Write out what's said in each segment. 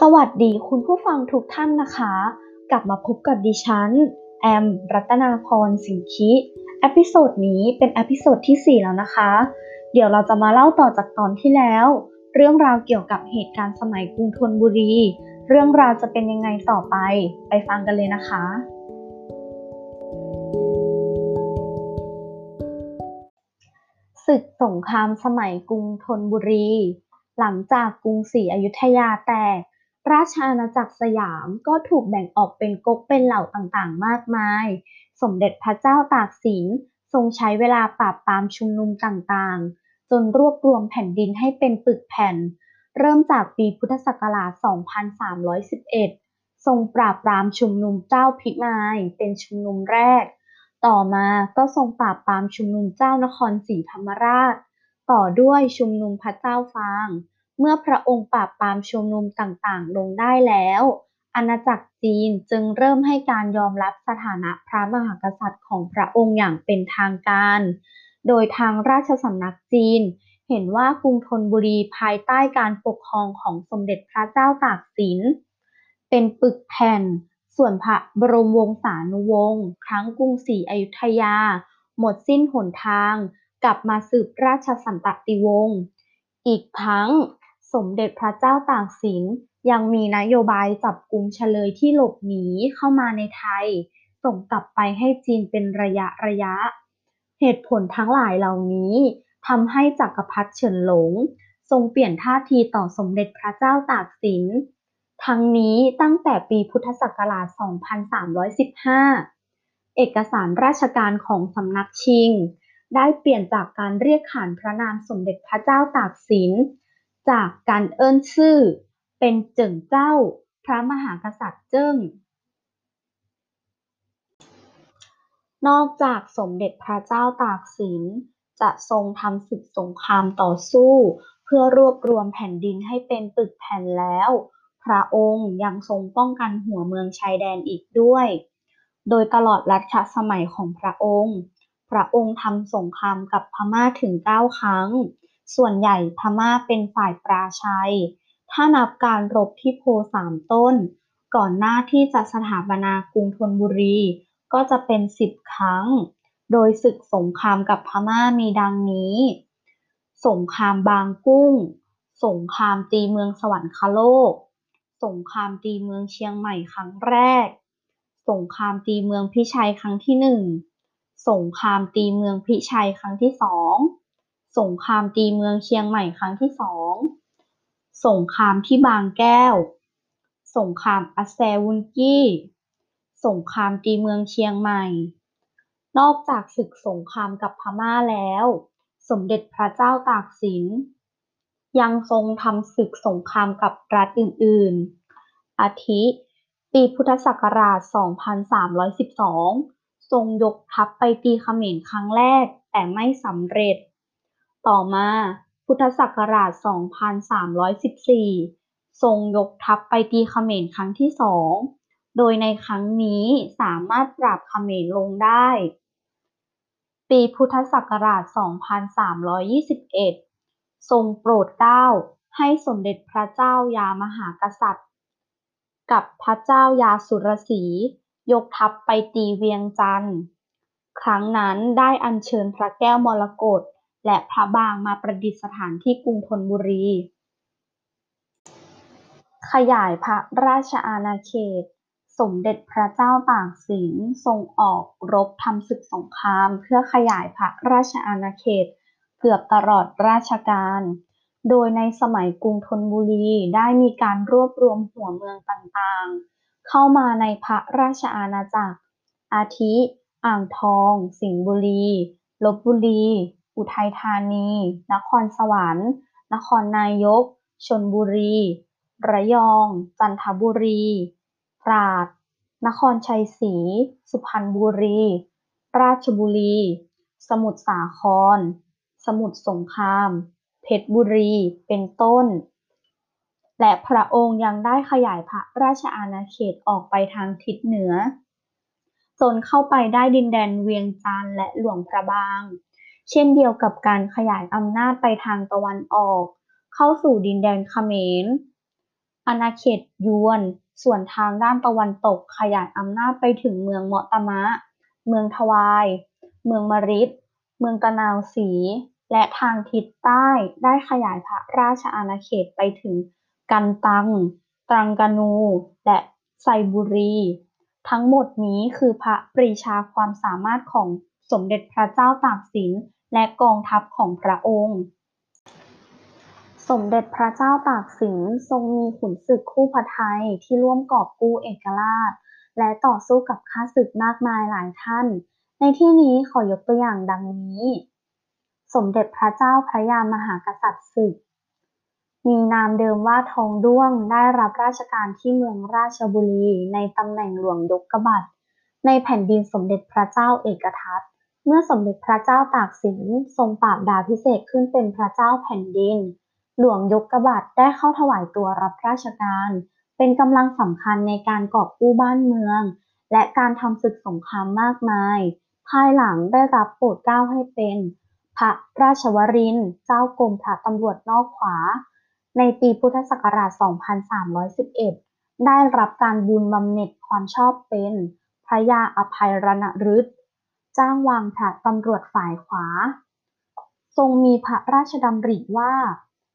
สวัสดีคุณผู้ฟังทุกท่านนะคะ กลับมาพบกับดิฉัน แอม รัตนาพรสิงคิ episode นี้เป็น episode ที่ 4 แล้วนะคะ เดี๋ยวเราจะมาเล่าต่อจากตอนที่แล้ว เรื่องราวเกี่ยวกับเหตุการณ์สมัยกรุงธนบุรี เรื่องราวจะเป็นยังไงต่อไป ไปฟังกันเลยนะคะ ศึกสงครามสมัยกรุงธนบุรี หลังจากกรุงศรีอยุธยาแตก ราชอาณาจักรสยามก็ถูกแบ่งออกเป็นก๊กเป็นเหล่าต่างๆ มากมาย สมเด็จพระเจ้าตากสินทรงใช้เวลาปราบปรามชุมนุมต่างๆ จนรวบรวมแผ่นดินให้เป็นปึกแผ่น เริ่มจากปีพุทธศักราช 2311 ทรงปราบปรามชุมนุมเจ้าพิมายเป็นชุมนุมแรก ต่อมาก็ทรงปราบปรามชุมนุมเจ้านครศรีธรรมราช ต่อด้วยชุมนุมพระเจ้าฟาง เมื่อพระองค์ปราบปรามชุมนุมต่างๆ ลงได้แล้ว อาณาจักรจีนจึงเริ่มให้การยอมรับสถานะพระมหากษัตริย์ของพระองค์อย่างเป็นทางการ โดยทางราชสำนักจีน เห็นว่ากรุงธนบุรีภายใต้การปกครองของสมเด็จพระเจ้าตากสิน เป็นปึกแผ่น ส่วนพระบรมวงศานุวงศ์ครั้งกรุงศรีอยุธยา หมดสิ้นหนทาง กลับมาสืบราชสันตติวงศ์อีกทั้ง สมเด็จพระเจ้าตากสิน ยังมีนโยบายจับกลุ่มเฉลยที่หลบหนีเข้ามาในไทย ส่งกลับไปให้จีนเป็นระยะระยะ เหตุผลทั้งหลายเหล่านี้ทำให้จักรพรรดิเฉินหลง ทรงเปลี่ยนท่าทีต่อสมเด็จพระเจ้าตากสิน ทั้งนี้ตั้งแต่ปีพุทธศักราช 2315 เอกสารราชการของสำนักชิง ได้เปลี่ยนจากการเรียกขานพระนามสมเด็จพระเจ้าตากสิน จากการเอิ้นชื่อ เป็นเจิ่งเจ้า พระมหากษัตริย์เจิ้ง นอกจากสมเด็จพระเจ้าตากสิน จะทรงทำศึกสงครามต่อสู้ เพื่อรวบรวมแผ่นดินให้เป็นปึกแผ่นแล้ว พระองค์ยังทรงป้องกันหัวเมืองชายแดนอีกด้วย โดยตลอดรัชสมัยของพระองค์ พระองค์ทำสงครามกับพม่าถึง 9 ครั้ง ส่วนใหญ่พม่าเป็นฝ่ายปราชัย ถ้านับการรบที่โพสามต้น ก่อนหน้าที่จะสถาปนากรุงธนบุรี ก็จะเป็น10ครั้ง โดยศึกสงครามกับพม่ามีดังนี้ สงครามบางกุ้ง สงครามตีเมืองสวรรคโลก สงครามตีเมืองเชียงใหม่ครั้งแรก สงครามตีเมืองพิชัยครั้งที่หนึ่ง สงครามตีเมืองพิชัยครั้งที่สอง สงครามตีเมืองเชียงใหม่ครั้งที่สองสงครามที่บางแก้ว สงครามอัสแซวุนกี้ สงครามตีเมืองเชียงใหม่ นอกจากศึกสงครามกับพม่าแล้ว สมเด็จพระเจ้าตากสิน ยังทรงทำศึกสงครามกับรัฐอื่นๆ อาทิ ปีพุทธศักราช 2312 ทรงยกทัพไปตีเขมรครั้งแรกแต่ไม่สำเร็จ ต่อมาพุทธศักราช 2314 ทรงยกทัพไปตีเขมรครั้งที่สอง โดยในครั้งนี้สามารถปราบเขมรลงได้ ปีพุทธศักราช 2321 ทรงโปรดเกล้าให้สมเด็จพระเจ้ายามหากษัตริย์ กับพระเจ้ายาสุรศรียกทัพไปตีเวียงจันทร์ ครั้งนั้นได้อัญเชิญพระแก้วมรกต และพระบางมาประดิษฐานที่กรุงธนบุรี ขยายพระราชอาณาเขต สมเด็จพระเจ้าตากสินทรงออกรบทำศึกสงคราม เพื่อขยายพระราชอาณาเขต เกือบตลอดราชการ โดยในสมัยกรุงธนบุรีได้มีการรวบรวมหัวเมืองต่างๆ เข้ามาในพระราชอาณาจักร อาทิ อ่างทอง สิงห์บุรีลพบุรี อุทัยธานี นครสวรรค์ นครนายกชลบุรี ระยอง จันทบุรี ตราด นครชัยศรี สุพรรณบุรี ราชบุรี สมุทรสาคร สมุทรสงคราม เพชรบุรี เป็นต้น และพระองค์ยังได้ขยายพระราชอาณาเขตออกไปทางทิศเหนือ จนเข้าไปได้ดินแดนเวียงจันทร์และหลวงพระบาง เช่นเดียวกับการขยายอำนาจไปทางตะวันออก เข้าสู่ดินแดนเขมรอาณาเขตยวน ส่วนทางด้านตะวันตกขยายอำนาจไปถึงเมืองเมาะตะมะ เมืองทวาย เมืองมริดเมืองตะนาวศรีและทางทิศใต้ได้ขยายพระราชอาณาเขตไปถึงกันตัง ตรังกานู และไซบุรี ทั้งหมดนี้คือพระปรีชาความสามารถของสมเด็จพระเจ้าตากสิน และกองทัพของพระองค์ สมเด็จพระเจ้าตากสินทรงมีขุนศึกคู่พระไทยที่ร่วมกอบกู้เอกราช และต่อสู้กับข้าศึกมากมายหลายท่าน ในที่นี้ขอยกตัวอย่างดังนี้ สมเด็จพระเจ้าพระยามหากษัตริย์ศึก มีนามเดิมว่าทองด้วงได้รับราชการที่เมืองราชบุรีในตำแหน่งหลวงยกกบัตในแผ่นดินสมเด็จพระเจ้าเอกทัต เมื่อสมเด็จพระเจ้าตากสินทรงปราบดาพิเศษขึ้นเป็นพระเจ้าแผ่นดิน หลวงยกกบัตได้เข้าถวายตัวรับราชการ เป็นกำลังสำคัญในการกอบกู้บ้านเมือง และการทำศึกสงครามมากมาย ภายหลังได้รับโปรดเกล้าให้เป็น พระราชวรินทร์เจ้ากรมพระตำรวจนอกขวา ในปีพุทธศักราช 2311 ได้รับการบูนบำเหน็จความชอบเป็น พระยาอภัยรณฤทธิ์ จ้างวางพระตำรวจฝ่ายขวา ทรงมีพระราชดำริว่า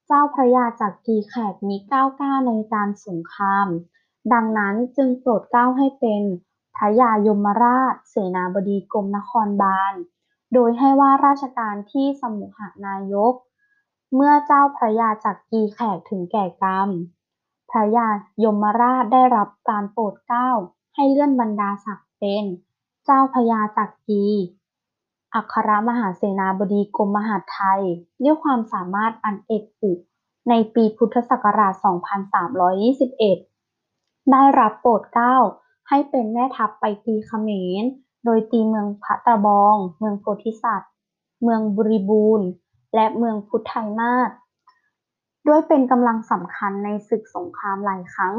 เจ้าพระยาจากกีแขกมีก้าวกล้าในการสงคราม ดังนั้นจึงโปรดเก้าให้เป็นพระยายมราช เสนาบดีกรมนครบาล โดยให้ว่าราชการที่สมุหนายก เมื่อเจ้าพระยาจากกีแขกถึงแก่กรรม พระยายมราชได้รับการโปรดเก้าให้เลื่อนบรรดาศักดิ์เป็น เจ้าพญาจักรี อัครมหาเสนาบดีกรมมหาดไทย ด้วยความสามารถอันเอกอุในปีพุทธศักราช 2321 ได้รับโปรดเกล้าให้เป็นแม่ทัพไปตีเขมร โดยตีเมืองพระตะบอง เมืองโพธิสัตว์ เมืองบุรีบูรณ์ และเมืองพุทธไทยมาศด้วยเป็นกำลังสำคัญในศึกสงครามหลายครั้ง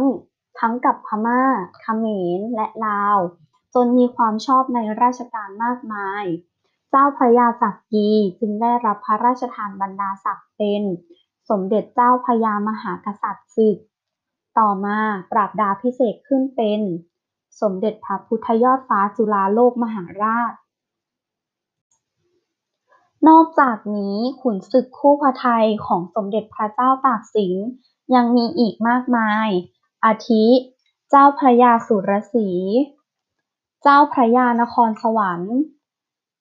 ทั้งกับพม่าเขมร และลาว จนมีความชอบในราชการมากมาย เจ้าพระยาจักรีจึงได้รับพระราชทานบรรดาศักดิ์เป็น สมเด็จเจ้าพระยามหากษัตริย์ศึก ต่อมาปราบดาพิเศษขึ้นเป็น สมเด็จพระพุทธยอดฟ้าจุฬาโลกมหาราช นอกจากนี้ขุนศึกคู่พระไทยของสมเด็จพระเจ้าตากสินยังมีอีกมากมาย อาทิ เจ้าพระยาสุรสี เจ้าพระยานครสวรรค์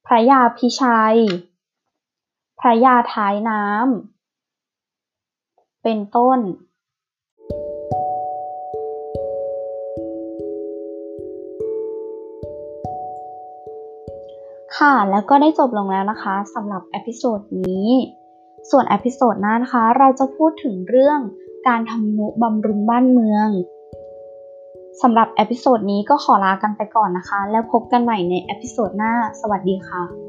พระยาพิชัย พระยาท้ายน้ำ เป็นต้น ค่ะ แล้วก็ได้จบลงแล้วนะคะสำหรับ episode นี้ ส่วน episode หน้านะคะ เราจะพูดถึงเรื่องการทำนุบำรุงบ้านเมือง สำหรับ episode นี้ก็ขอลากันไปก่อนนะคะ แล้วพบกันใหม่ใน episode หน้า สวัสดีค่ะ